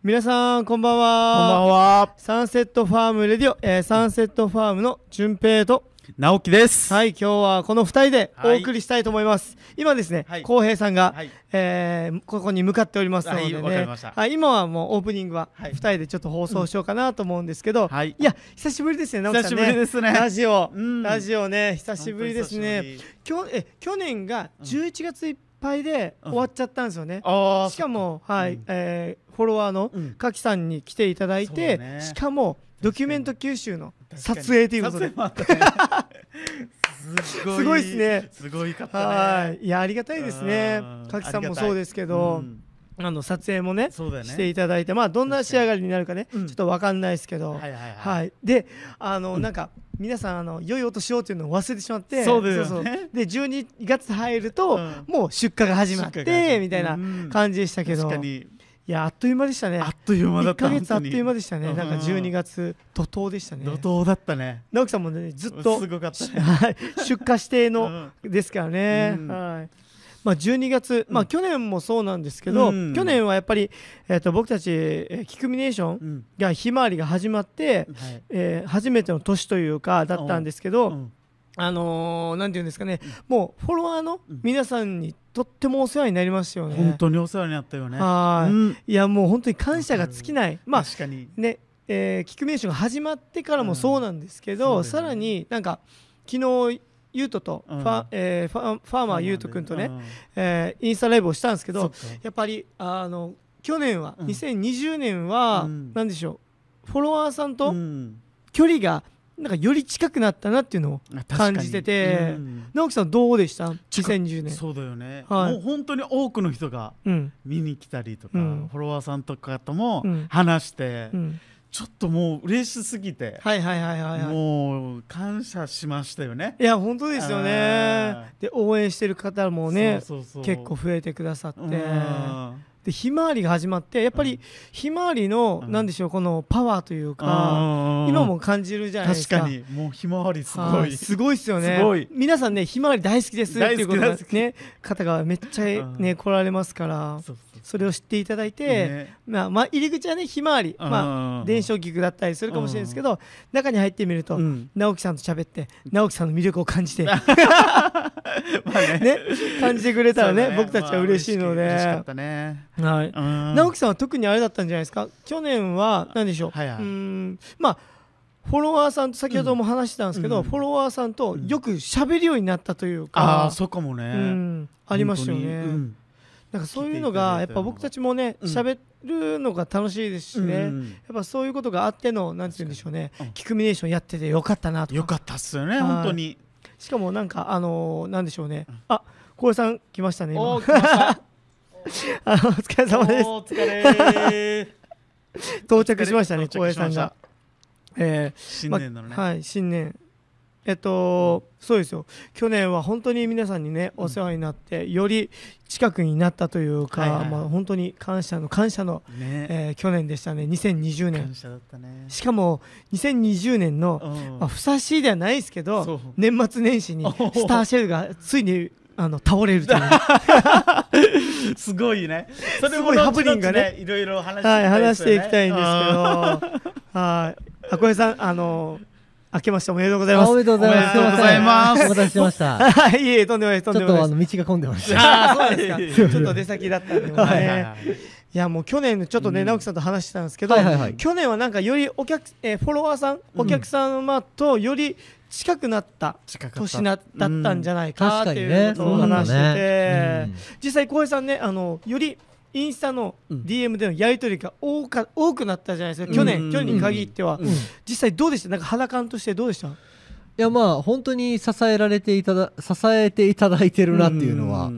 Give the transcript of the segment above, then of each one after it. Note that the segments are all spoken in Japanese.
皆さんこんばんは。こんばんは。 Sunset Farm Radio、えーサンセットファームの順平と。直樹です。はい今日はこの2人でお送りしたいと思います、今ですねはい。浩平さんが、はい。えーここに向かっておりますのでね、はいわかりました。はい、今はもうオープニングははい。2人でちょっと放送しようかなと思うんですけど、はい。いや久しぶりですね直樹さんね。久しぶりですね。ラジオ、うん。ラジオね久しぶりですね。きょえ去年が11月いっぱいで終わっちゃったんですよね、ああ。しかも、はいうん。えーフォロワーのうん。かきさんに来ていただいて、そうだね。しかもドキュメント九州の撮影ということで。すごい。すごいっすね。すごいかったね。はい。いやありがたいですね。うん。かきさんもそうですけど、うん。あの撮影もね。していただいてまあどんな仕上がりになるかね、うん。ちょっとわかんないですけど、はいはいはい。はい、であの、なんか皆さんあの良い音しようっていうのを忘れてしまってそうで12月入ると、うん。もう出荷が始まってみたいなうん。感じでしたけど、い確かに。やあっという間でしたねあっという間だ1った。ヶ月あっという間で。でしたねなんか12月怒涛でしたね怒涛だったね。直樹さんもねずっとすごかったね。はい出荷指定の うんですからね、うんはいまあ、12月、まあ、うん去年もそうなんですけど、うん去年はやっぱり、えー、と僕たち、えーキクミネーションうん。がひまわりが始まって、はい。えー初めての年というかだったんですけど、うんあのーなんていうんですかね、もうフォロワーのうん。皆さんにとってもお世話になりましたよね。本当にお世話になったよね。はい、うん。いやもう本当に感謝が尽きない。まあ確かに。ね、えー、キクミネーションが始まってからもそうなんですけど、うんね。さらになんか昨日ゆうととフうん。ァ,、えーファファーマーゆうとくんとね、うんえーインスタライブをしたんですけどやっぱりあの去年は、うん。2020年は、うん。なんでしょうフォロワーさんとうん。距離がなんかより近くなったなっていうのを感じててうん。直樹さんどうでした？近く2010年。そうだよね、はい。もう本当に多くの人がうん。見に来たりとか、うん。フォロワーさんとかともうん。話して、うん。ちょっともう嬉しすぎて、はいはいはいはいはい。もう感謝しましたよね。いや本当ですよね。あで応援してる方もね結構増えてくださって。うんでひまわりが始まってやっぱりひまわりのうん。なんでしょうこのパワーというかうん。今も感じるじゃないですか。確かに。もうひまわりすごはい。すごいですよね。皆さんねひまわり大好きですっていうことね方がめっちゃねうん。来られますから。そうそれを知っていただいてね。まあまあ入り口はねひまわりまあうん伝承菊だったりするかもしれないですけど中に入ってみるとうん。直樹さんと喋って直樹さんの魅力を感じて まあね。ね感じてくれたらねそうだ僕たちは嬉しいので。まあ嬉しかったね。はい。うん。直樹さんは特にあれだったんじゃないですか？去年は何でしょう、はいはい。うーん。まあフォロワーさんと先ほども話してたんですけど、うん。フォロワーさんとよく喋るようになったというあか。あ、そうかもね。うん。ありましたよね、うんなんかそういうのがやっぱ僕たちもねうん。喋るのが楽しいですしね、やっうんぱそういうことがあってのなんて言うんでしょうね、うん。キクミネーションやっててよかったなとか。よかったっすよね、はい。本当に。しかもなんかあのーなんでしょうね、あ小江さん来ましたね今。お あのお疲れ様です。お疲れ。到着しましたね小江さんが。えー新年のね。まはい新年えっと、そうですよ。去年は本当に皆さんにねお世話になって、より近くになったというか、はいはい。はいまあ、本当に感謝の感謝の、ね。えー去年でしたね。2020年感謝だったね。しかも2020年の、うん。まあ、ふさわしいではないですけど年末年始にスターシェルがついにあの倒れるという。すごいね。それもすごいハプニングがねいろいろ話はい話していきたいんですけど。あはい。あ小江さんあの明けましておめでとうございます。あおめでとうございます。おめでとうございます。お待たせしました。は いいえとんでもないですとんちょっとあの道が混んでました。ああそうですかちょっと出先だったんで、ーはいはいね、はい。いやもう去年ちょっとね、うん。直樹さんと話してたんですけど、去年はなんかよりお客、えーフォロワーさんお客様とより近くなった年なだったんじゃないかっていうことを話してて、うん実際小江さんねあのよりインスタのうん。DM でのやり取りが多か多くなったじゃないですか。去年、うん。去年に限っては、うん。実際どうでした？なんか肌感としてどうでした？いやまあ本当に支えられていただ支えていただいてるなっていうのは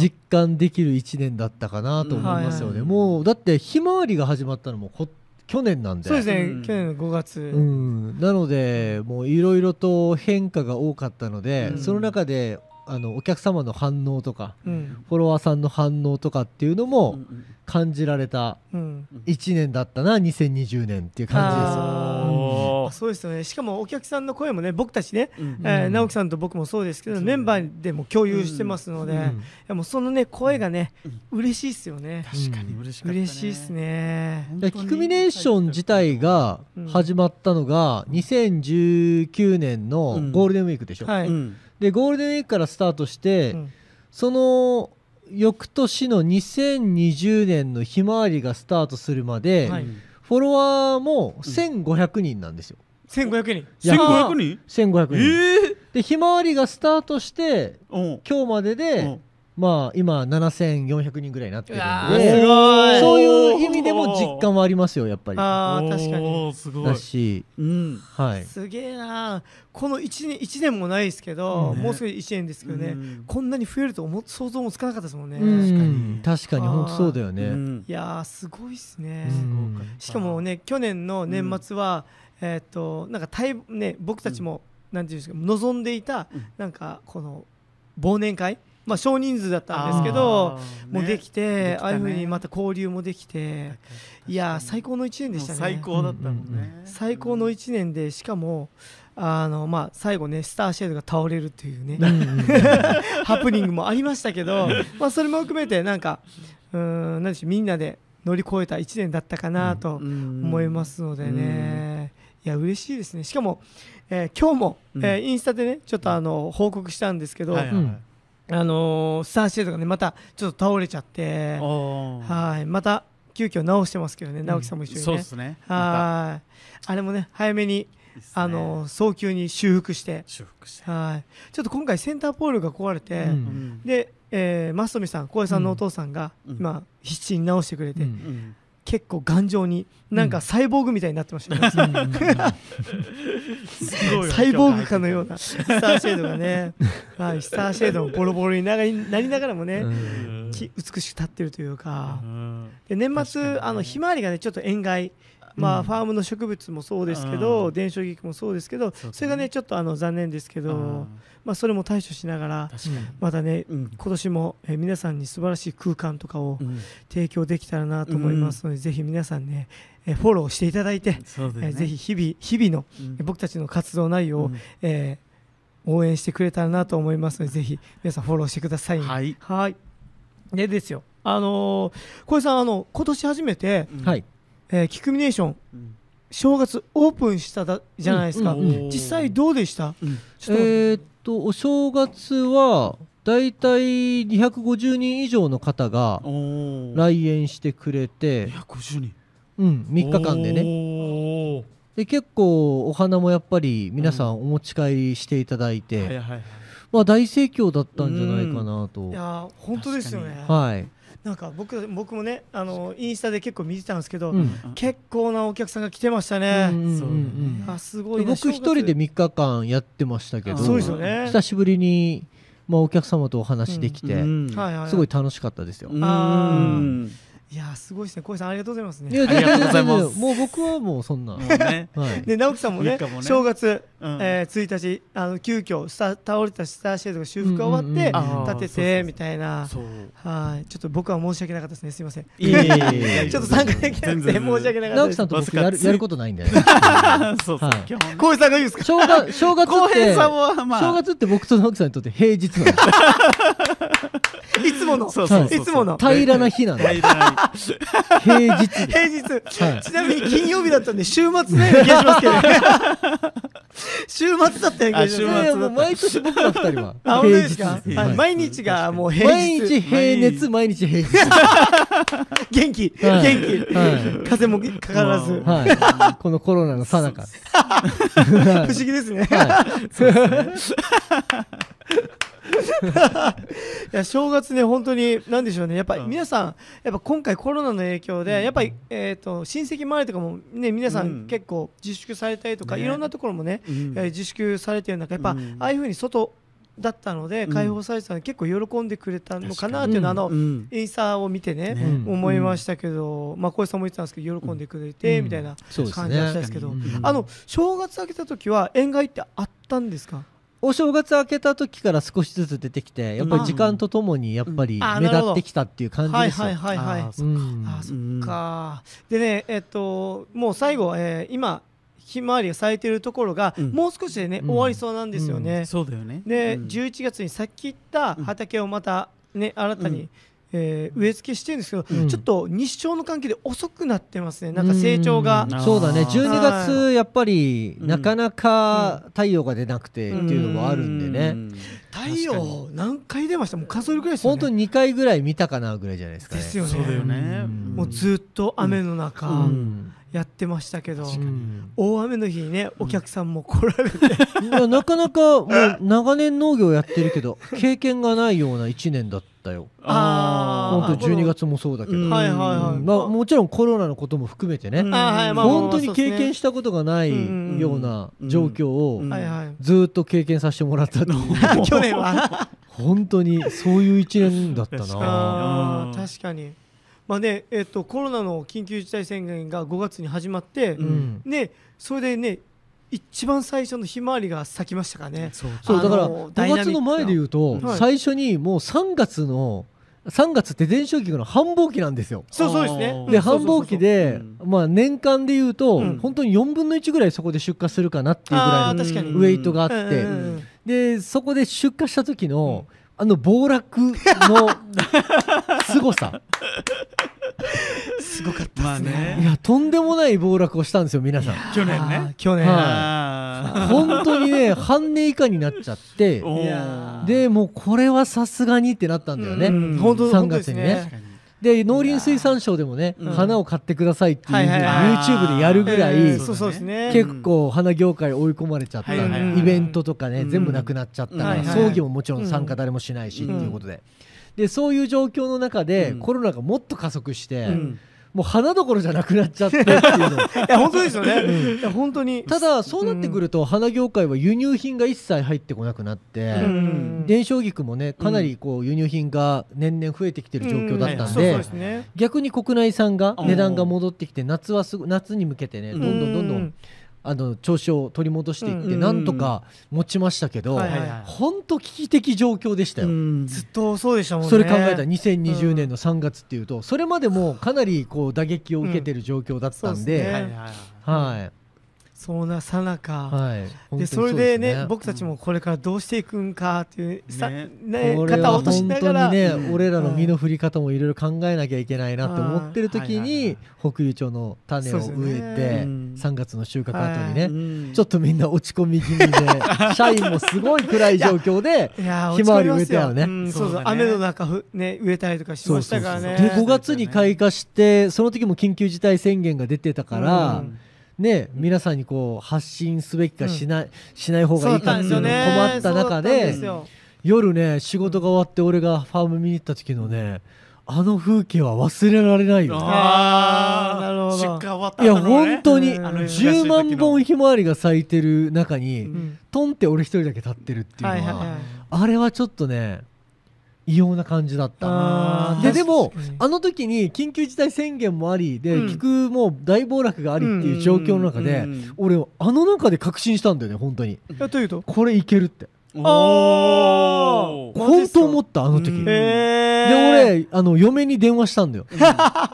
実感できる1年だったかなと思いますよね。うんもうだってひまわりが始まったのもこ去年なんで。そうですね、うん。去年の5月、うん、なのでもういろいろと変化が多かったので、うん。その中であのお客様の反応とかうん。フォロワーさんの反応とかっていうのうんも感じられたうん。1年だったな2020年っていう感じです。よ。そうですよね。しかもお客さんの声もね僕たちね、うん。えー直樹さんと僕もそうですけど、メンバーでも共有してますので、うん。いやもうそのね声がね、嬉しいっすよね。確かに。嬉しかったね。嬉しいっすね。でキクミネーション自体が始まったのが2019年のゴールデンウィークでしょ、はい、うんでゴールデンウィークからスタートして、うん。その翌年の2020年のひまわりがスタートするまで、はい。フォロワーも1500人なんですよ。1500人。いや。1500人？1500人、ええでひまわりがスタートしてうん。今日までで、うんまあ今7400人ぐらいになってるんで。そういう意味でも実感はありますよやっぱり。あー確かに。すごい。だし。うん。はい。すげえなこの1年一年もないですけど、うん。もうすぐ1年ですけどね、うん。こんなに増えると思っ想像もつかなかったですもんね、うん。確かに。あー本当そうだよね、うん。いやーすごいっすね、うん。しかもね去年の年末は、えーっとなんか大ね僕たちも、なんていうんですか望んでいた、うん。なんかこの忘年会まあ少人数だったんですけどもうできて、ああいうふうにまた交流もできていやー最高の1年でしたね。最高だったもんね。最高の1年でしかもあの、まあ、最後ねスターシェードが倒れるっていうね、ハプニングもありましたけど、まあ、それも含めてなんかうーんなんでしょうみんなで乗り越えた1年だったかなと思いますのでね、いや嬉しいですね。しかも、えー今日も、うん。えーインスタでねちょっとあの報告したんですけど、はいはいうんあのースターシェードがねまたちょっと倒れちゃって、はい。また急遽直してますけどね直樹さんも一緒にね、そうですね。はい。あれもね早めにあの早急に修復して、修復して。はい、ちょっと今回センターポールが壊れて、うん。うんで、えー、マストミさん小江さんのお父さんが、うん。今必死に直してくれて、うん。うん結構頑丈になんかサイボーグみたいになってました ね、サイボーグかのようなスターシェードがね、はい、スターシェードもボロボロになりながらもね、美しく立ってるというか。う、ん。で年末、あのひまわりがねちょっと塩害まあ、うん。ファームの植物もそうですけうどん伝承菊もそうですけどそれがねちょっとあの残念ですけど、うん。まあ、それも対処しながらまたねうん。今年も、えー皆さんに素晴らしい空間とかをうん。提供できたらなと思いますので、ぜひ皆さんね、えーフォローしていただいて、えーぜひ日々日々の、僕たちの活動内容を、うん。えー応援してくれたらなと思いますのでぜひ皆さんフォローしてください、はい。はい。でですよ。あのー小江さんあの今年初めて、うん。はいえーキクミネーションうん。正月オープンしただじゃないですか、うんうんうん。実際どうでした？うん。ちょっと、えーっとお正月はだいたい250人以上の方が来園してくれて、250人。うん、3日間でね。ねで結構お花もやっぱり皆さんお持ち帰りしていただいて、はいはいはい。まあ大盛況だったんじゃないかなと、いやー本当ですよね。はい、なんか僕僕もねあのインスタで結構見てたんですけど、うん。結構なお客さんが来てましたうんね、あすごいな僕一人で3日間やってましたけどそうですよね。久しぶりに、まあ、お客様とお話できて、すごい楽しかったですよ、うんあうんいやーすごいですね。小井さんありがとうございますね。いやありがとうございます。もう僕はもうそんな、ね。はい、で直樹さんもねもね。正月、うん。えー1日あの急遽スタ倒れたスターシェードが修復が終わって、立ててみたいな。そう。はい。ちょっと僕は申し訳なかったですね。すいません。いやいやいやいや ちょっと参加できなくて申し訳なかったです。直樹さんと僕やるやることないんだよねそう。そう小井さんが言うんですか？正月正月浩って平さんはまあ。正月って僕と直樹さんにとって平日なのいつもの。そうそういつもの。平らな日なの。平日。で平日。はい。ちなみに金曜日だったんで週末のような気がしますけどね。週末だったような気がし週末ます。いやもう毎年僕ら二人は。あ本当ですか、毎日がもう平日。毎日平熱毎日。平日。元気、はい。元気、は風もかからず、このコロナの最中 不思議ですね、はいいや正月ね本当に何でしょうね。やっぱりうん。皆さんやっぱ今回コロナの影響でやっぱりえっ、と親戚周りとかもね皆さうん。ん結構自粛されたりとか、ね。いろんなところもね、うん。えー自粛されてる中やっぱ、うん。ああいうふうに外だったのでうん。開放されてたので結構喜んでくれたのかなっていうのはあの、うん。インスタを見てね、思いましたけど、まあ小石さんも言ってたんですけど喜んでくれて、うん。みたいな感じだったんねですけど、うん。あの正月明けた時は宴会ってあったんですか？お正月明けた時から少しずつ出てきてやっぱり時間とともにやっぱり目立ってきたっていう感じはいですよ。はいはいはいあーそっかうんあそっか。でねえっともう最後、えー今ひまわりが咲いてるところが、うん。もう少しでね、うん。終わりそうなんですよね。そうだよね。で、うん。11月にさっき言った畑をまたね新たに、うんえー植え付けしてるんですけど、うん。ちょっと日照の関係で遅くなってますね。なんか成長が。うんそうだね。あー12月やっぱりうん。なかなか太陽が出なくてっていうのもあるんでね、うん太陽何回出ました？もう数えるぐらいですよね。本当に2回ぐらい見たかなぐらいじゃないですかね。ですよね。そうだよね。うん。もうずっと雨の中うん。やってましたけど、うん大雨の日にねお客さんも来られて、いやなかなかもう長年農業やってるけど経験がないような1年だったよ。あー。本当12月もそうだけど、うん。はいはいはい、うん。まあ、もちろんコロナのことも含めてね、うん。本当に経験したことがないうん。ような状況をずーっと経験させてもらったっていう 去年は。本当にそういう1年だった確かに。な確かに。まあねえっとコロナの緊急事態宣言が5月に始まって、うん。ねそれでね一番最初のひまわりが咲きましたからね。そうあそうだから5のダイナミックな。月の前で言うとはい。最初にもう3月の3月って電子書の繁忙期なんですよ。そうそうですね。で繁忙期でうまあ年間で言うとうん。本当に4分の1ぐらいそこで出荷するかなっていうぐあらいのー確かに。ウェイトがあってうんでそこで出荷した時のあの暴落の 凄さ。すごかったまあですね。いね。やとんでもない暴落をしたんですよ皆さん。去年ね。去年、はい。あ本当にね半値以下になっちゃって。でもうこれはさすがにってなったんだよね、うん。本当3本当です月にねで農林水産省でもね、うん。花を買ってくださいっていうふうに YouTube でやるぐらい、えー。そそううだねそうですね。結構花業界追い込まれちゃった、イベントとかね、うん。全部なくなっちゃったから、葬儀ももちろん参加誰もしないし、うんっていうことで。でそういう状況の中で、うん。コロナがもっと加速して、うんもう花どころじゃなくなっちゃってっていうの。いや本当ですよね、いや本当に。ただそうなってくると、花業界は輸入品が一切入ってこなくなって、うん。伝承菊もねかなりこう輸入品が年々増えてきてる状況だったんで、逆に国内産がうん値段が戻ってきて夏はすぐ夏に向けてねどんどんどんどんあの調子を取り戻していってうん。なんとか持ちましたけど本当危機的状況でしたよ。うん。ずっとそうでしたもんね。それ考えたら2020年の3月っていうとそれまでもかなりこう打撃を受けてる状況だったんで、はいそうなさなか、でそれでね僕たちもこれからどうしていくんかっていうさねね肩を落とし本ながら。当にね、うん。俺らの身の振り方もいろいろ考えなきゃいけないなって思ってる時にはい。北友町の種を植えて、ねうん3月の収穫後にね、うんちょっとみんな落ち込み気味で 社員もすごい暗い状況でひまわり植えたよね。うんそうそう雨の中ふね植えたりとかしましたからね。で5月に開花してその時も緊急事態宣言が出てたから、うんね皆さんにこう発信すべきかしない、しない方がいいかっていうの困った中で夜ね仕事が終わって俺がファーム見に行った時のねあの風景は忘れられないよ。ねあー。なるほど。出荷終わったいや本当にうん。10万本ひまわりが咲いてる中に、うん。トンって俺一人だけ立ってるっていうのは、はいはいはい。あれはちょっとね異様な感じだった。ででもあの時に緊急事態宣言もありで、うん。菊も大暴落がありっていう状況の中で、うん俺あの中で確信したんだよね本当に。いやというと？これいけるって。おー。マジっすか？本当思ったあの時、うん。でへ俺あの嫁に電話したんだよ、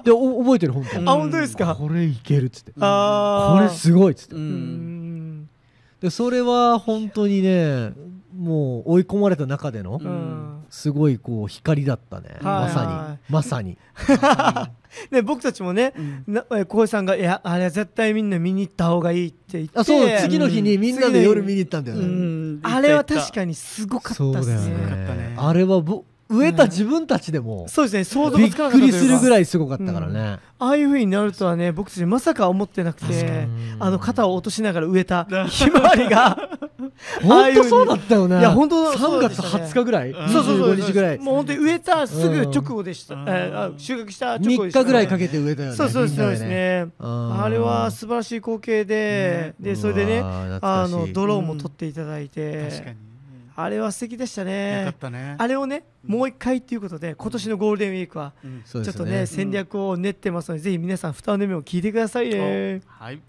でお覚えてる本当に、あ本当ですか？これいけるっつって。これすごいっつって、ううんん。でそれは本当にねもう追い込まれた中での、うんすごいこう光だったね、はいまさに。まさに。ね僕たちもねうん。なえ小江さんが「いやあれは絶対みんな見に行った方がいい」って言って。あそう次の日にみんなで夜見に行ったんだよね、うん。あれは確かにすごかったすね。あれはぼ植えた自分たちでもそうですね。想像びっくりするぐいらいすごかったからね、ああいう風になるとはね僕たちまさか思ってなくてに。あの肩を落としながら植えたひまわりが 本当そうだったよね。いや本当3月そうでしたね。20日ぐらい、うん。そうそうそう。25日ぐらいもう本当に植えたすぐうん直後でした、うん。え収穫した直後でした、3日ぐらいかけて植えたよね。そうそうそうですね。うんあれは素晴らしい光景で、でそれでねあのドローンも撮っていただいて、確かに。あれは素敵でしたよかねったね。あれをねもう一回ということで今年のゴールデンウィークはうん。ちょっとねね戦略を練ってますので、ぜひ皆さん二畝目を聞いてくださいね。はい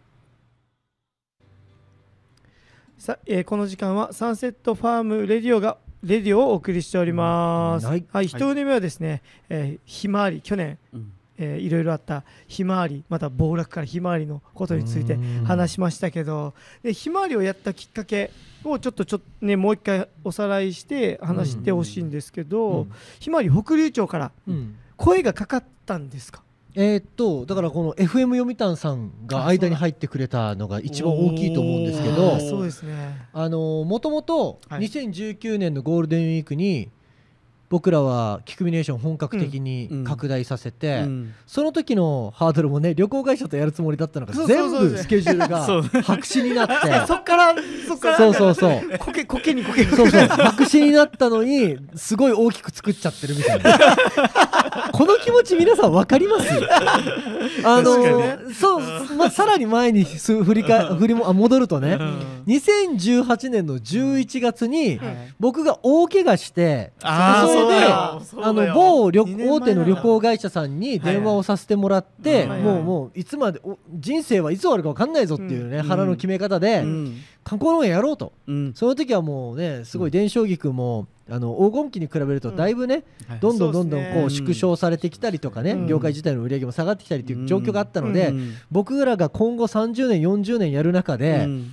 さ、えーこの時間は Sunset Farm Radio がレディオをお送りしております。ははいい、一畝目はですね、えーひまわり去年うん。えーいろいろあったひまわりまた暴落からひまわりのことについて話しましたけどでひまわりをやったきっかけをちょっとちょっとねもう一回おさらいして話してほしいんですけど、うん。ひまわり北竜町からうん。声がかかったんですか？えーっとだからこの FM 読谷さんが間に入ってくれたのが一番大きいと思うんですけおどーそうですね。あのもともとはい2019年のゴールデンウィークに僕らはキクミネーション本格的に拡大させて、うん。その時のハードルもね旅行会社とやるつもりだったのが全部スケジュールが白紙になって。そっからそっから。そうそうそう。こけこけにこけにそうそう。白紙になったのにすごい大きく作っちゃってるみたいな この気持ち皆さん分かります あのそう、まあ、さらに前にす振りか振りもあ戻るとね。うん。2018年の11月にはい。僕が大怪我してあーそれであよ。の某旅大手の旅行会社さんに電話をさせてもらって、はい。はい。もうもういつまでお人生はいつ終わるか分かんないぞっていうね、うん。腹の決め方で、うん。観光農園やろうと。うん。その時はもうねすごい伝承菊も、あの黄金期に比べるとだいぶね、はい。どんどんどんどんこう縮小されてきたりとかね、うん。業界自体の売り上げも下がってきたりという状況があったので、うん。僕らが今後30年40年やる中で、うん。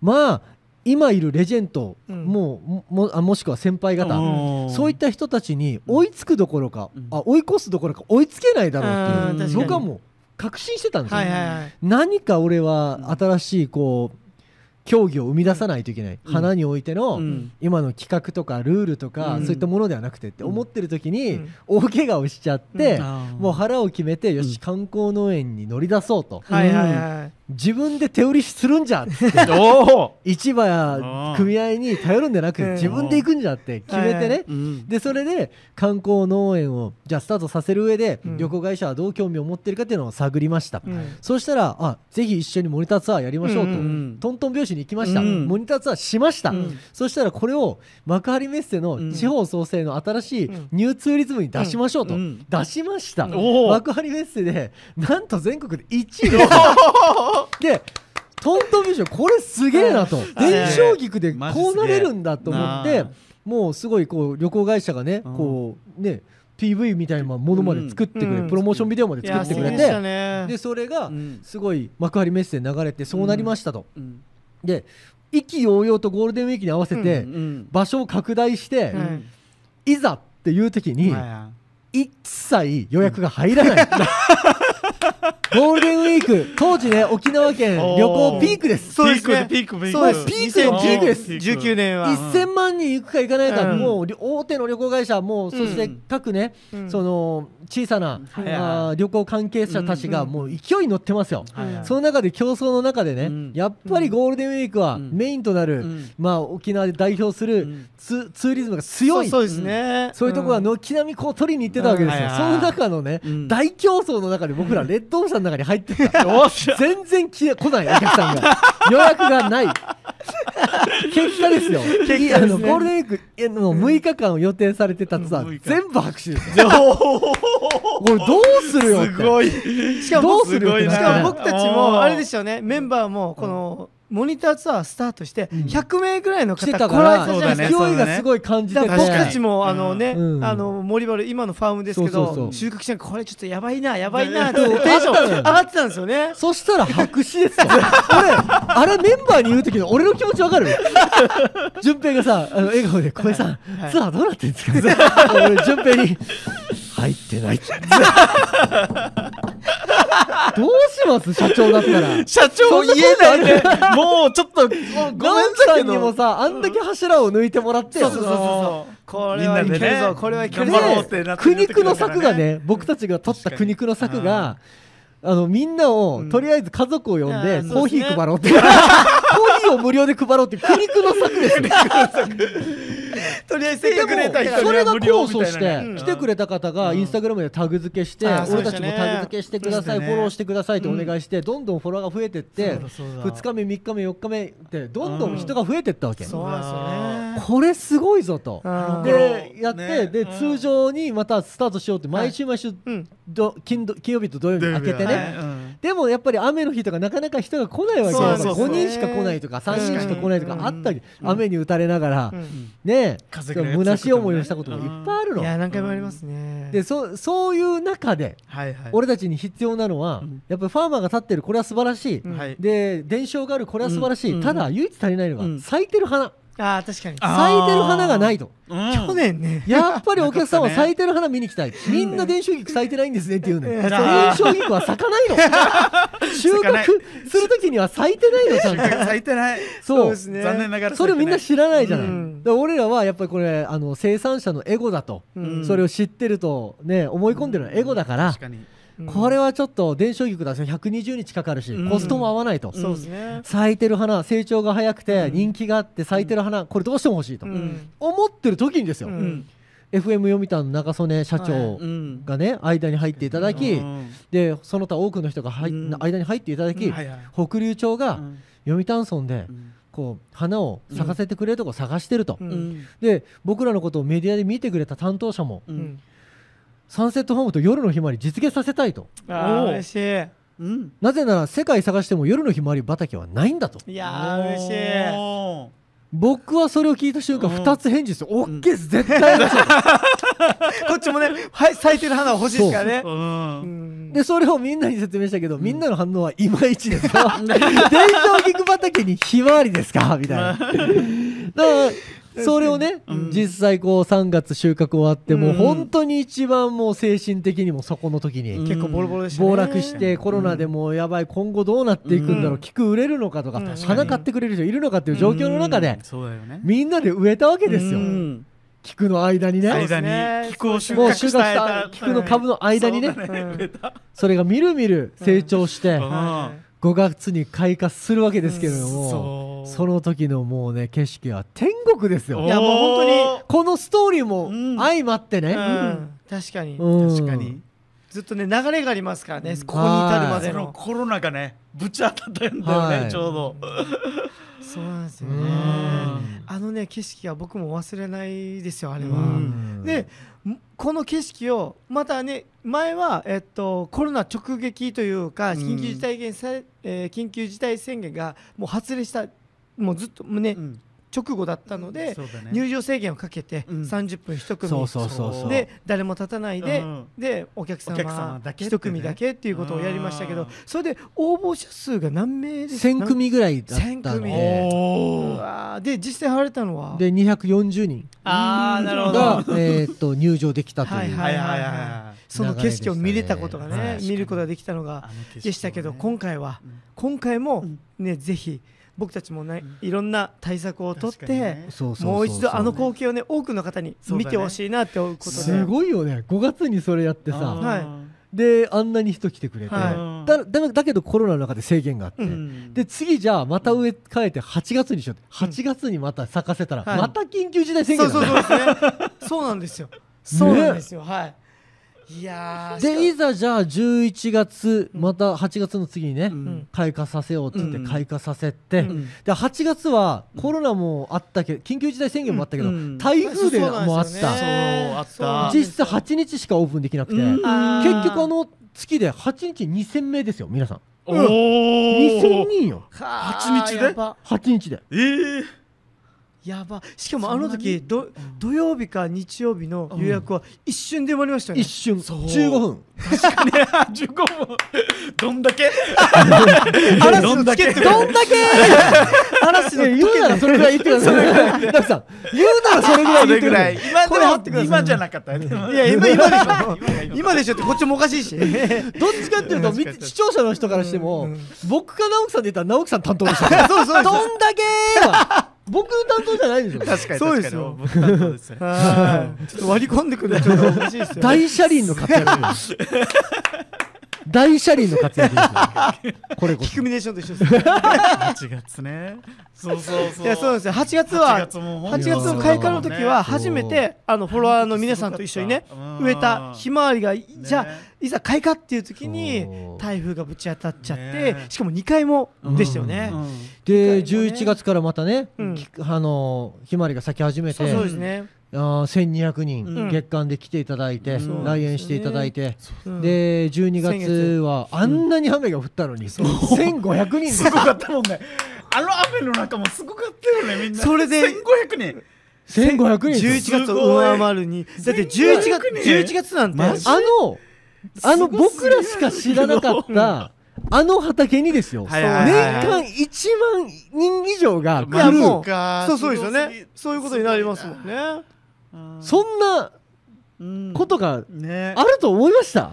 まあ今いるレジェンド、うん。もうももあもしくは先輩方、うん。そういった人たちに追いつくどころか、うん。あ追い越すどころか追いつけないだろうっていう僕はもう確信してたんですよ、はいはいはい。何か俺は新しいこう競技を生み出さないといけない、うん。花においての、うん。今の企画とかルールとか、うん。そういったものではなくてって思ってる時に、うん。大怪我をしちゃって、もう腹を決めてようん。し観光農園に乗り出そうと、はいはいはい自分で手売りするんじゃって。市場や組合に頼るんじゃなくうん。自分で行くんじゃって決めてね、でそれで観光農園をじゃあスタートさせる上で、うん。旅行会社はどう興味を持ってるかっていうのを探りました、うん。そうしたらあぜひ一緒にモニターツアーやりましょうと、うん。うんトントン拍子に行きました、うん。モニターツアーしました、うん。そしたらこれを幕張メッセの地方創生の新しいうん。ニューツーリズムに出しましょうと、うん。出しました、幕張メッセでなんと全国で1位です でトントン拍子これすげえなと。はい伝承菊でこうなれるんだと思ってもうすごいこう旅行会社がねうん。こうね PV みたいなものまで作ってくれ、うん。プロモーションビデオまで作ってくれて、ね。でそれがうん。すごい幕張メッセで流れてそうなりましたと、うん。で意気揚々とゴールデンウィークに合わせてうん場所を拡大して、はい。いざっていう時に、一切予約が入らない、ゴールデンウィーク当時ね沖縄県旅行ピークです。そうですね。ピークピークそうです。ピークのピークです。2019年は。1000万人行くか行かないか、うん。もうり大手の旅行会社もうそして各ね、うん。その小さな、あー旅行関係者たちがうんもう勢いに乗ってますよ、その中で競争の中でね、うん。やっぱりゴールデンウィークはうん。メインとなる、うん。まあ、沖縄で代表するうん。ツ,、ツーリズムが強い。そうそうですね。そういうところが軒並みこう取りに行ってたわけですよ、うん。その中のね、うん。大競争の中で僕らレッドオーシャンの中に入ってっしゃ。全然来来ないお客さんが。予約がない。結果ですよ。結果ですね。あのゴールデンウィークえの6日間予定されてたツアうん6ー日全部白紙ですよ。これどうするよって。すごい。しかもどうするよってしなってかも僕たちもあれですよね。メンバーもこのモニターツアースタートしてうん。100名ぐらいの来て方来たからられたじゃないです勢いがすごい感じて僕たちもあのね、うん。あの森原今のファームですけど収穫しなんかこれちょっとやばいなやばいなってテンション上がってたんですよね。そしたら白紙ですよ。俺あれメンバーに言う時の俺の気持ちわかる？順平がさあの笑顔で「小江さん、はい。ツアーどうなってんですか?」俺順平に「入ってない」どうします？社長だったら。社長言えないねもうちょっと ごめんさにもさあんだけ柱を抜いてもらってそうそうそうそう。これはいけるぞ。これはいけるぞ。ってなって苦肉の策がね僕たちが取った苦肉の策があのみんなを、うん。とりあえず家族を呼んで、コーヒー配ろうって。コーヒーを無料で配ろうって苦肉の策ですねとりあえずせっかくれた人にそれが無料み功をして来てくれた方がインスタグラムでタグ付けして、俺たちもタグ付けしてください、フォローしてくださいってお願いして、どんどんフォロワーが増えてってそうだそうだ2日目3日目4日目ってどんどん人が増えてったわけ。これすごいぞと。でやって、ね。で通常にまたスタートしようって毎週毎週金曜日と土曜日に開けてね、でもやっぱり雨の日とかなかなか人が来ないわけそうよ。そうそう5人しか来ないとか3人しか来ないとかあったりうん。雨に打たれながらうん。ね風が虚しい思いをしたこともいっぱいあるの。いや何回もありますね。でそそういう中で俺たちに必要なのはうん。やっぱりファーマーが立ってるこれは素晴らしい。で伝承があるこれは素晴らしうん。いただ唯一足りないのうん。が咲いてる花ああ確かに。あ咲いてる花がないと。うん。去年ね。やっぱりお客さんは咲いてる花見に来たい。みんな伝承菊咲いてないんですねって言うのよ。うん。伝承菊は咲かないの。収穫するときには咲いてないのちゃんと。咲いてない。そう。ですね。残念ながらそれをみんな知らないじゃない、うん。だから俺らはやっぱりこれあの生産者のエゴだと、うん。それを知ってるとね思い込んでるのはエゴだから、確かに。うんこれはちょっと伝承菊だと120日かかるし、うん。コストも合わないと、そうですね。咲いてる花成長が早くて人気があって咲いてる花これどうしても欲しいと、うん。思ってる時にですよ、FM 読谷の中曽根社長うん。がね間に入っていただき、うん。でその他多くの人が入間に入っていただき、北竜町がうん。読谷村でうん。こう花を咲かせてくれるとこ探してると、で僕らのことをメディアで見てくれた担当者もサンセットホームと夜のひまわり実現させたいと。ああ嬉しい。うん。なぜなら世界探しても夜のひまわり畑はないんだと。いやー嬉しい。おー。僕はそれを聞いた瞬間うん。2つ返事ですよ OK です絶対欲しいこっちもねはい咲いてる花は欲しいですからね。うう。んん。でそれをみんなに説明したけど、みんなの反応はいまいちですか伝承菊畑にひまわりですか？みたいな。だからそれをね、うん。実際こう3月収穫終わって、もううん。本当に一番もう精神的にもそこの時に、うん。結構ボロボロでし暴落してコロナでもうやばい今後どうなっていくんだろう、うん。菊売れるのかとか、うん。花買ってくれる人いるのかっていう状況の中で、そうだよね。みんなで植えたわけですよ、うん。菊の間にね、間ねに菊を収もう収穫穫ししたた菊の株の間にね、それがみるみる成長して、うん。は5月に開花するわけですけれども、その時のもうね景色は天国ですよ。いやもう本当にこのストーリーもうん。相まってね、いうん。確かに。うん。確かに。ずっとね流れがありますからねうん。ここに至るまでそののコロナがねぶち当たったんだよはい。ねちょうど。そうなんですよね。うん。あのね景色は僕も忘れないですよあれうはん。でんこの景色をまたね前は、えっと、コロナ直撃というかうん。緊急事態宣言さ、えー緊急事態宣言がもう発令したもうずっとね、うん直後だったので、入場制限をかけてうん。30分1組、そうそうそうで誰も立たないで,、うん。でお客様だけってね。1組だけっていうことをやりましたけどうん。それで応募者数が何名です1000組ぐらいだった1000の組。でで実際貼れたのは？で240人ああなるほがど、えーっと入場できたという、はいはいはいはい。その景色を見れたことがねはい見ることができたのがでしたけど今回は今回もねぜひ僕たちもねいろんな対策をとってね。そうそうそうそう。もう一度あの光景をね多くの方に見てほしいなってことすでごいよね。5月にそれやってさ。はいであんなに人来てくれて、はい。だだだけどコロナの中で制限があって、うん。で次じゃあまた植え替えて8月にしようって。8月にまた咲かせたら、はい。また緊急事態宣言だそうねそうですね。そうなんですよ。そうなんですよ。はいいやーでいざじゃあ11月うんまた8月の次にね、うん。開花させようっつってうん。開花させて、うん。で8月はコロナもあったけど緊急事態宣言もあったけど、うん。台風でもあった、そう実際8日しかオープンできなくて、結局あの月で8日2000名ですよ皆さん。お2000お人よ。は8日で？やば。8日で。ええやば。しかもあの時ど土曜日か日曜日の予約は一瞬で埋まりましたよね。一瞬。そう。15分。確かに。15分。どんだけ？嵐どんだけ？どんだけ？嵐の言うならそれぐらい言ってください。ダクさん言うならそれぐらいそ言ってください。今じゃなかった。よねいや今今でしょ。今でしょ。ってこっちもおかしいし。どっちかっていうとみ視聴者の人からしても、うん。僕か直樹さんで言ったら直樹さん担当でしたそうそうですどんだけは僕担当じゃないでしょ。確かにそうですよ。確かに僕担当ですよはい。ちょっと割り込んでくるのちょっと。おかしいですよ大車輪の活躍です大車輪の活躍でこれこそ。キクミネーションと一緒ですね。8月ね。そうそうそう。いやそうですよ。8月は8月も本当8に月の開花の時は初めてあのフォロワーの皆さんと一緒にねうん。植えたひまわりがじゃあねいざ開花っていう時に台風がぶち当たっちゃってね。しかも2回もでしたよね。うん。で機械もね。11月からまたね、うん。きあのひまわりが咲き始めてそうそうですね。あー1200人、うん。月間で来ていただいて、うん。来園していただいて、うん。で12月はあんなに雨が降ったのに、1500人です。すごかったもんね。あの雨の中もすごかったよねみんな。それで1500人。1500人です。よ11月を上回るに。だって11月11月なんてあの あの僕らしか知らなかったあの畑にですよ、はいはいはい年間1万人以上が来る、いやもうかそうそうですよね。そういうことになりますもんね。うんそんなうん。ことがね。あると思いました？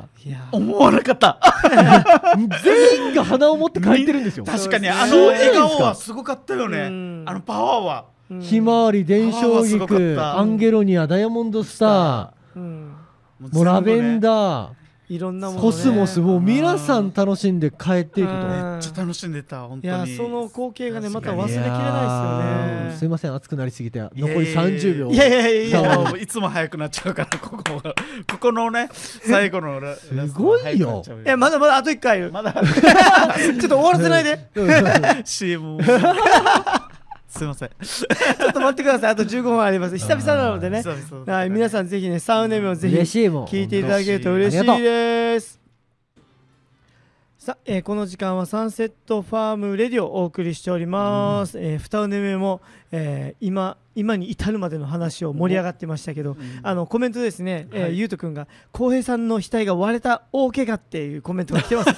思わなかった。全員が鼻を持って帰ってるんですよ。確かにあの笑顔はすごかったよね。うん。あのパワーは。うん。ひまわり伝承菊アンゲロニアダイヤモンドスタうん。ーもうラベンー。ダーいろんなものね。コスモスもう皆さん楽しんで帰っていくと。うん。めっちゃ楽しんでた本い当に。やその光景がねまた忘れきれないですよね。すいません熱くなりすぎていや残りいやいや30秒いやいやいや。いつも早くなっちゃうからここ。がここのね最後のラすごいよ。えまだまだあと1回。ちょっまだと終わらせないで。うん CM すいません。ちょっと待ってください。あと15分あります。久々なのでね。はい。皆さんぜひね三畝目をぜひ聞いていただけると嬉しいです。さあ、えーこの時間は Sunset Farm Radio をお送りしております、えー二畝目も、えー今今に至るまでの話を盛り上がってましたけど、あのコメントですね、えーはい。ゆうとくんが浩平さんの額が割れた大怪我っていうコメントが来てます。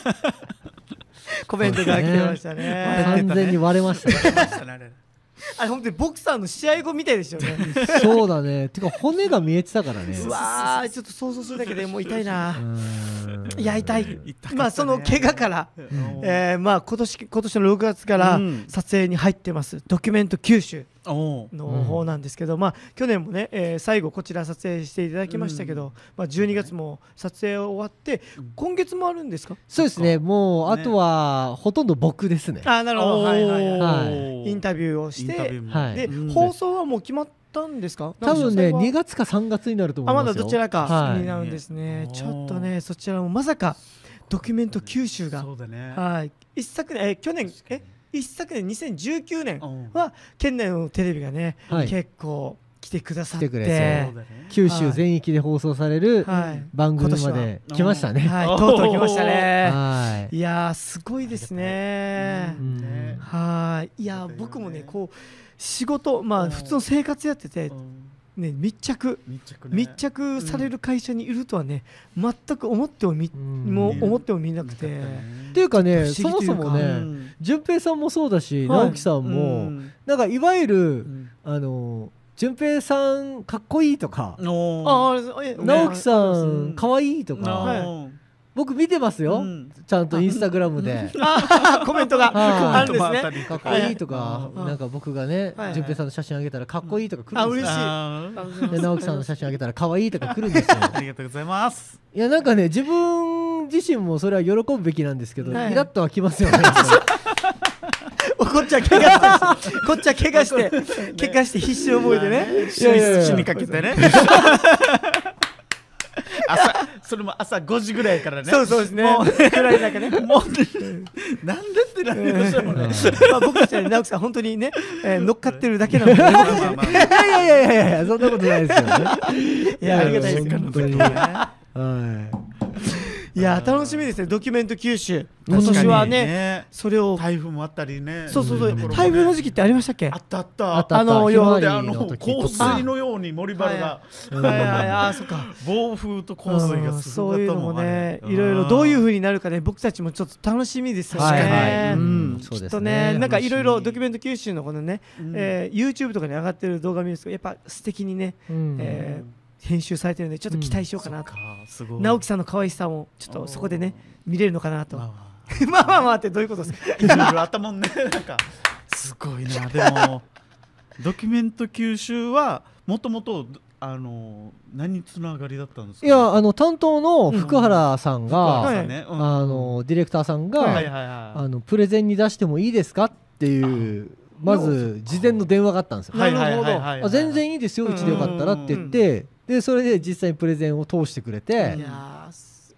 コメントが来てましたね。完全に割れましたね。ましたね あれ本当にボクサーの試合後みたいでしたよね。そうだね。てか骨が見えてたからね。うわーちょっと想像するだけでもう痛いな。や痛いまあその怪我からうん。えーまあ今年今年の6月からうん。撮影に入ってます。ドキュメント九州の方なんですけど、まあ去年もね、えー最後こちら撮影していただきましたけど、まあ12月も撮影終わって、うん今月もあるんですか？そうですね。もうねあとはほとんど僕ですね。あーなるほど、はいはいはい。はい。インタビューをして、で、うん。放送はもう決まったんですか？多分ねなんか詳細は？2月か3月になると思あまいますよ。だどちらかはい。になるんですね。はい。ちょっとねそちらもまさかドキュメント九州が。そうだね。はい。一昨年えー去年え一昨年2019年うん。は県内のテレビがね、はい。結構来てくださって。九州全域で放送されるはい。番組まで来ましたね。はい、とうとう来ましたね。はい。いやーすごいですね。はい。いやー僕もねこう仕事まあうん。普通の生活やっててうんね密着密着ね。密着される会社にいるとはね全く思ってもみうん。もう思ってもみなくて。っていうかねそもそもね淳平さんもそうだしはい。直樹さんもなんかいわゆるあの淳平さんかっこいいとか直樹さうん。んかわいいとはい。か僕見てますよ。ちゃんとインスタグラムで。あコメントが。はい。あるんですねかっこいいとか。はいなんか僕がねはい。淳平さんの写真あげたらかっこいいとか来るんですよ。あ嬉しい。で直樹さんの写真あげたら可愛いとか来るんですよ。ありがとうございます。いやなんかね自分自身もそれは喜ぶべきなんですけどイはい。ラッとはきますよね。こっちは怪我し。てこっちは怪我して 怪我して必死の思いでね死にかけてね。朝 それも朝5時ぐらいからね。そうそうですね。もう暗い中ね。もうなんでってなりましたもん。ねまあ僕たちはね直樹さん本当にね、えー乗っかってるだけなのでいやいやいやいやそんなことないですよね。いやありがたいです本当に。はいや楽しみですね。ドキュメント九州。今年はねね。それを。台風もあったりね。そうそうそう。台風の時期ってありましたっけ？あったあった。あったあった。あのひまわりであの洪水のように森原が。はい。はいはいあーそっか。暴風と洪水がそういうのもねれいろいろどういうふうになるかね。僕たちもちょっと楽しみですよね、はいはいねうん。きっそうですきっとねなんかいろいろドキュメント九州のこのね、うん。えー YouTube とかに上がってる動画見るとやっぱ素敵にね、うん。えー編集されてるんでちょっと期待しようかなと、そっかすごい。直樹さんの可愛さもちょっとそこでね見れるのかなと。ままあ。あまあまあってどういうことですか？いろいろあったもんね。なんか。すごいな でもドキュメント九州はもともとあの何つながりだったんですか？いやあの担当の福原さんあが、はいね。うん。あのディレクターさんが、はいはいはいあのプレゼンに出してもいいですか？っていうまず事前の電話があったんですよ。はいはいなるほどはいはい。あ全然いいですよ。うちでよかったらって言ってでそれで実際にプレゼンを通してくれいて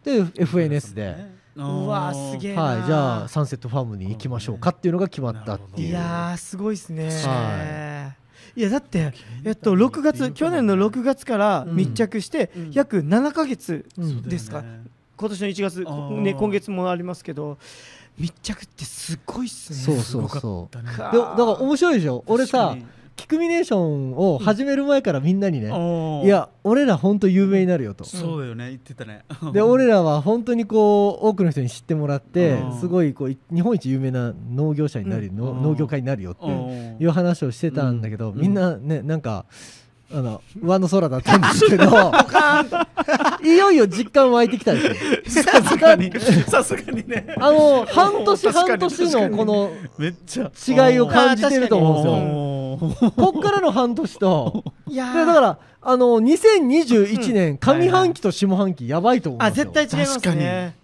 で FNS で、うわーすげえなはい、じゃあサンセットファームに行きましょうかっていうのが決まったっていう。いやーすごいですね、はい。やだって、えっと、6月去年の6月から密着してうん。約7ヶ月うん。ですか、今年の1月、ね、今月もありますけど密着ってすごいっすね。そうそうすそごかったね。だから面白いでしょ？俺さキクミネーションを始める前からみんなにね、おー。いや俺ら本当有名になるよと、そうだよね言ってたね。で俺らは本当にこう多くの人に知ってもらってうん。すごいこうい日本一有名な農業者になる、のうん。農業家になるよっていう話をしてたんだけど、うん。みんなねなんかあの上の空だったんですけどいよいよ実感湧いてきたですよ。さすがにさすがにね。あの半年半年のこのめっちゃ違いを感じてると思うんですよ。よこっからの半年といやだからあの2021年上半期と下半期やばいと思うんあですよ。絶対違います確かね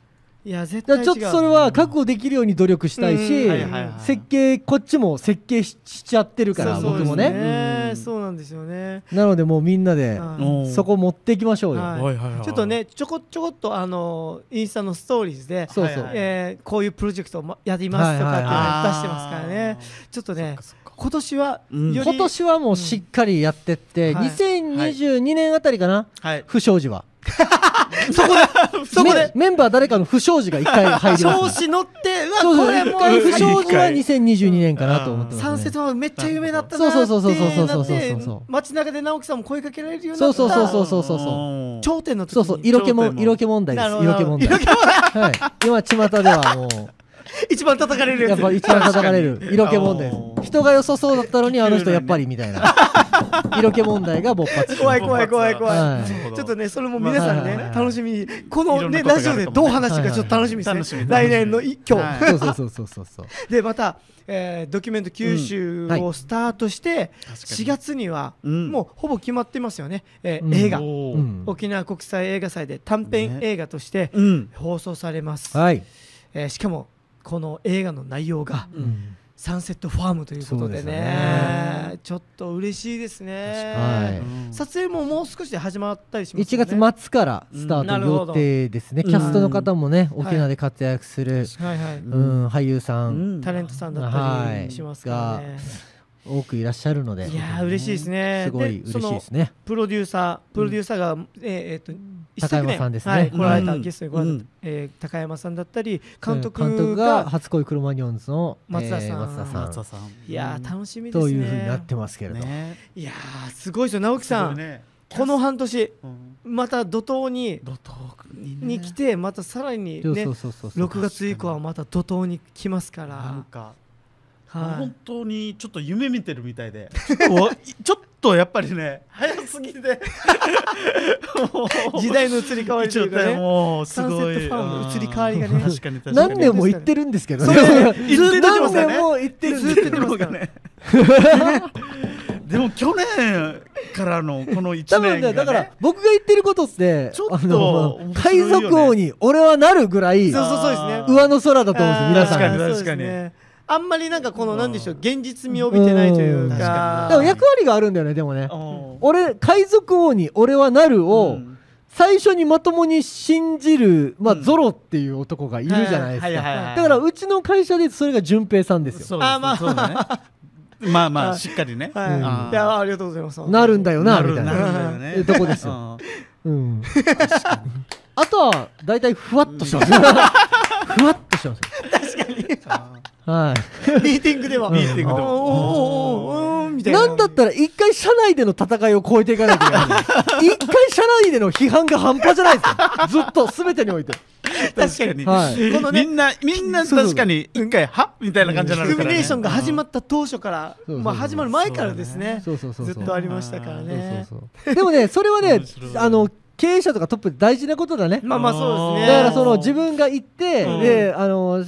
いや絶対違う。ちょっとそれは覚悟できるように努力したいし、うん。はいはいはい設計こっちも設計ししちゃってるから僕もですね。うん。そうなんですよね。なのでもうみんなでそこ持っていきましょうよ、ちょっとねちょこちょこっとあのインスタのストーリーズでそえーこういうプロジェクトやりますとかっていうのをはい出してますからね。ちょっとね今年は今年はもうしっかりやってって、はい。2022年あたりかな、はい。不祥事は。そこで そこで。メメンバー誰かの不祥事が一回入ります調子乗ってうわそうそうこれも一回。不う祥事は2022年かなと思ってます、ね、サンセットはめっちゃ有名だったなそうそうそうそうそうってそうそうなってそう。街中で直樹さんも声かけられるようになった。そうそうそうそうそうそうそうう頂点の時にそうそう色気も色気問題です色気問題色気問はい今巷ではもう一番叩かれるやつやっぱ一番叩かれる色気問題人が良さそうだったのにあの人やっぱりみたいな色気問題が勃発怖い怖い怖い怖い、はい。ちょっとねそれも皆さんね、はい。はいはい楽しみにこのね。ラジオでどう話してかちょっと楽しみですね、来年のい今日、はい。そうそうそうそうそうそう。でまた、えードキュメント九州うんをスタートして、確かに4月には、うんもうほぼ決まってますよね、えーうん。映画、うん。沖縄国際映画祭で短編映画としてうん。放送されます、はい。えーしかもこの映画の内容がうんサンセットファームということでそうですねね。ちょっと嬉しいですね、はいうん。撮影ももう少しで始まったりします1よね。月末からスタート予定ですね、うん。キャストの方もね、うん沖縄で活躍する、はい。はい、うん俳優さん、うん。タレントさんだったはいりしますからね、多くいらっしゃるので。い、やー嬉しいですね。すごい嬉しいですね。プロデューサープロデューサーが、えーえーと一昨年高山さんですね。はい、来られた、うん。ゲストに来られた、うん。えー高山さんだったり監督監督がが初恋クロマニョンズの松田さん。えー松田さん。いやー楽しみですね。というふうになってますけれど、ねいやーすごいですよ。直樹さん、この半年うん。また怒涛に怒涛にね。に来てまたさらにねそうそうそうそう。そう6月以降はまた怒涛に来ますから。なんかは本当にちょっと夢見てるみたいで。ちょっととやっぱりね早すぎて。い 時代の移り変わりというかね。もうすごい移り変わりがね。何年も言ってるんですけどね。何年も言ってるんずですっと言ってますからね。でも去年からのこの1多分年が、ね、ねだから僕が言ってることってちょっとね。海賊王に俺はなるぐらいそうそうそうですね。上の空だと思うんですよ皆さん。確かに確かにあんまりなんかこのなんでしょう現実味を帯びてないというか。でも役割があるんだよねでもね。うん。俺海賊王に俺はなるを、うん。最初にまともに信じる、まあうん。ゾロっていう男がいるじゃないですか、だからうちの会社でそれが順平さんですよ。あまあ。そうだね。まあまああしっかりね。はい、うん。あーいやありがとうございます。なるんだよななるみたいな。なるんだよね。えとこですようん。うん、あとは大体ふわっとしてます、ふわっとしてますは ミーティングでは。ミーティングでは。おーおーおーおーみたいいな。なんだったら一回社内での戦いを超えていかないといけない一回社内での批判が半端じゃないですよずっと全てにおいて。確かに、はい。このねみんなみんな確かに一回はみたいな感じになるから、ね、ディスクミネーションが始まった当初から、そうそうまあ始まる前からですね。そうそうそうそう。ずっとありましたからそうねそうそう。でもねそれはねあの経営者とかトップで大事なことだね。まあまあそうですね。だからその自分が行って、うん。であの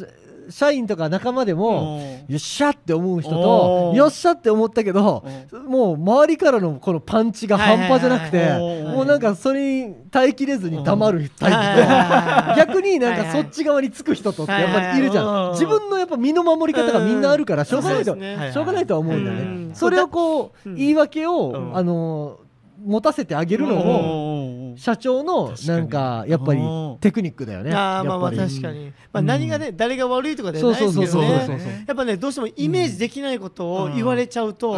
社員とか仲間でも、うん。よっしゃって思う人とよっしゃって思ったけどもう周りからのこのパンチが半端じゃなくて、もうなんかそれに耐えきれずに黙るタイプと、逆になんかそっち側につく人とってやっぱりいるじゃん、自分のやっぱ身の守り方がみんなあるからしょうがないと、しょうがないとは思うんだよね、うんそれをこう、うん。言い訳を、うん。あの持たせてあげるのも、も社長のなんかやっぱりうんテクニックだよね。あーまあまあ確かに、まあ、何がね、誰が悪いとかではないですけどね。やっぱねどうしてもイメージできないことを言われちゃうと、うん。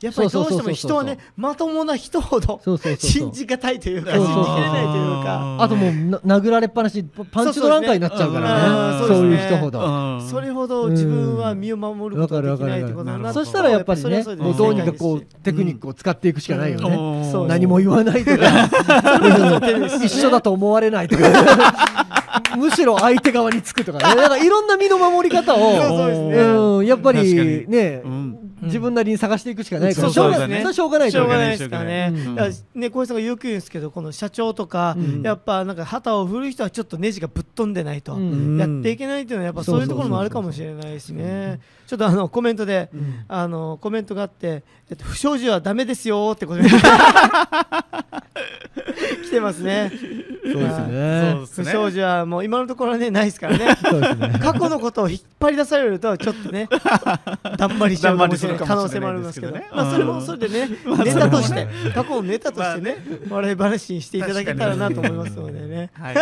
やっぱりどうしても人はねまともな人ほど信じがたいというか信じきれないというか。あともうな殴られっぱなしパパンチドランカーになっちゃうからね。そういう人ほど。うん。それほど自分は身を守ることができないってことだなうんそしたらやっぱりねどうにかこうテクニックを使っていくしかないよね。何も言わないとか 一緒だと思われないとか。むしろ相手側につくとかね。だからいろんな身の守り方を。そうん。やっぱりね。うん自分なりに探していくしかないからうょうがそうですね。それはしょうがないしょうがないですからね。からね小石さんがよく言うんですけどこの社長とか、うん。やっぱなんか旗を振る人はちょっとネジがぶっ飛んでないと、うん。やっていけないっていうのはやっぱそういうところもあるかもしれないですね。ちょっとあのコメントで、あのコメントがあって、えっと、不祥事はダメですよってことで。来てますね。そうですね。不祥事はもう今のところはねないですからね。ね。過去のことを引っ張り出されるとちょっとね だんまりしちゃうかもしれない可能性もありますけどね。まあそれもそれでねネタとして過去のネタとしてね笑い話にしていただけたらなと思いますのでね。はいい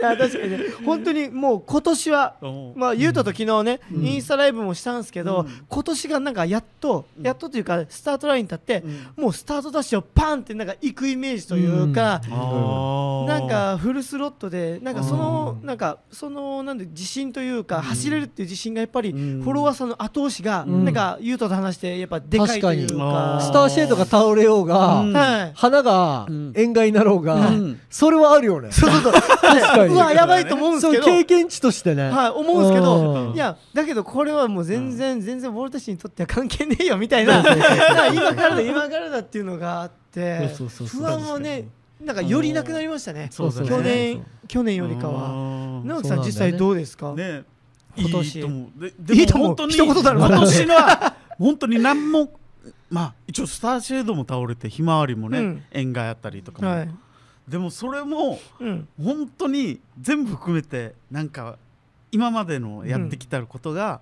や確かにね。本当にもう今年はうん。まあゆうとと昨日ねうん。インスタライブもしたんですけどうん。今年がなんかやっとやっとというかスタートラインに立ってうん。もうスタートダッシュをパンってなんか行くイメージというかなんかフルスロットでなんかそのうん。なんかそのなんで自信というか走れるっていう自信がやっぱりうん。フォロワーさんの後押しがうん。なんかユートと話してやっぱでかいという確かスターシェードが倒れようが花がうん。塩害になろうがうん。それはあるよね。そうそうそう。確かにうわやばいと思うんですそうけど経験値としてね。はい思うんですけうん。どいやだけどこれはもう全然全然俺たちにとっては関係ねえよみたいな 今からだ今からだっていうのがあってそうそうそうそう。不安もねなんかよりなくなりましたね。そうだね去年去年よりかは。うん。直樹さん実際どうですか？ね。今年。いいと思う。でいいと思う。でも本当に一言だろ今年は本当に何もまあ一応スターシェードも倒れてひまわりもね、うん。縁があったりとかも、はいでもそれもうん。本当に全部含めてなんか今までのやってきたことが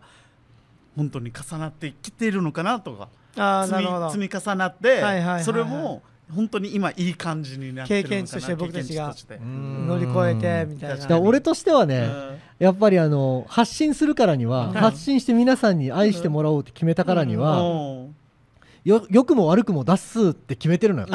本当に重なってきているのかなとかああな積みるほど。積み重なって、それも本当に今いい感じになってるのかな経験値として僕たちが乗り越えてみたいな。俺としてはね、うん。やっぱりあの発信するからには、うん。発信して皆さんに愛してもらおうって決めたからには、うんよ良くも悪くも出すって決めてるのよ、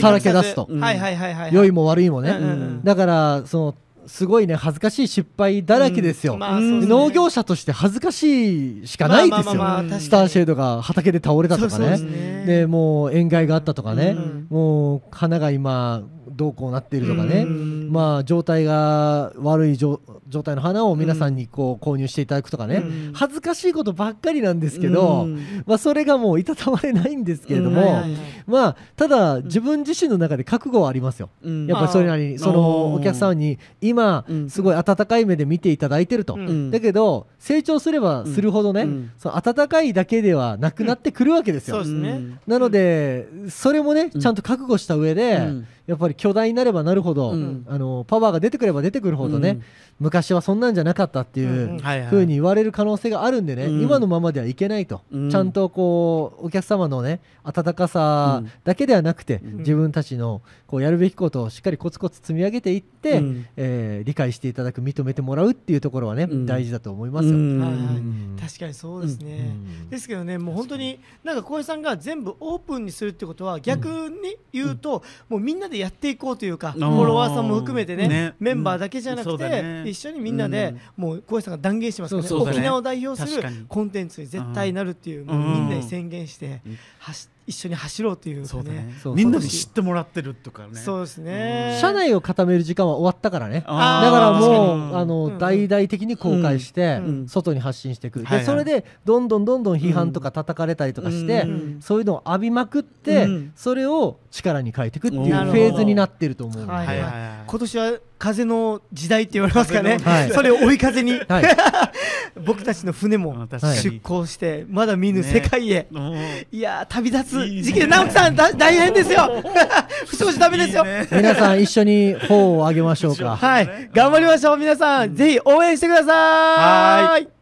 さらけ出すと。はいはいはいはい良いも悪いもね、うんだからそのすごいね恥ずかしい失敗だらけですよ、まあそうですね。農業者として恥ずかしいしかないですよ、スターシェードが畑で倒れたとかそうそうねですね。でもう塩害があったとかね、うん。もう花が今どうこうなっているとかね、うん。まあ状態が悪い状状態の花を皆さんにこう購入していただくとかね、うん。恥ずかしいことばっかりなんですけど、うん。まあ、それがもういたたまれないんですけれども、まあただ自分自身の中で覚悟はありますよ。うん。やっぱりそれなりにそのお客さんに今うん。すごい温かい目で見ていただいてると、うん。だけど成長すればするほどね、うん。その温かいだけではなくなってくるわけですよ。なのでそれもねうん。ちゃんと覚悟した上で、うんやっぱり巨大になればなるほど、うん。あのパワーが出てくれば出てくるほどね、うん。昔はそんなんじゃなかったっていうふうに言われる可能性があるんでね、うん。今のままではいけないと、うん。ちゃんとこうお客様のね温かさだけではなくて、うん。自分たちのこうやるべきことをしっかりコツコツ積み上げていって、うん。えー理解していただく認めてもらうっていうところはね、うん。大事だと思いますよ。うん。はいはい。うん。確かにそうですね、うん。ですけどねもう本当になんか小江さんが全部オープンにするってことは逆に言うと、もうみんなでやっていこうというか、んフォロワーさんも含めてねね。メンバーだけじゃなくうんそうだて、ね。一緒にみんなで、もう小江さんが断言してますからね。沖縄を代表するコンテンツに絶対なるっていう、んもうみんなに宣言して、うん。走一緒に走ろうというかそうだね。ねそう。みんなに知ってもらってるとかね。そうですね。社内を固める時間は終わったからね。だからもに。うあの、うん大々的に公開して、うん外に発信していく、でそれでどんどんどんどん批判とか叩かれたりとかして、うんそういうのを浴びまくって、うんそれを力に変えていくっていうフェーズになってると思うので、はい。はいはいはい。今年は風の時代って言われますからね、はい。それを追い風に。はい。僕たちの船も出港してまだ見ぬ世界へ、うん。いやー旅立ついいね。時期で直樹さんだ大変ですよ。不祥事ダメですよ。いいね。皆さん一緒に頬を上げましょうか。はい。頑張りましょう皆さん、ぜひ応援してくださはい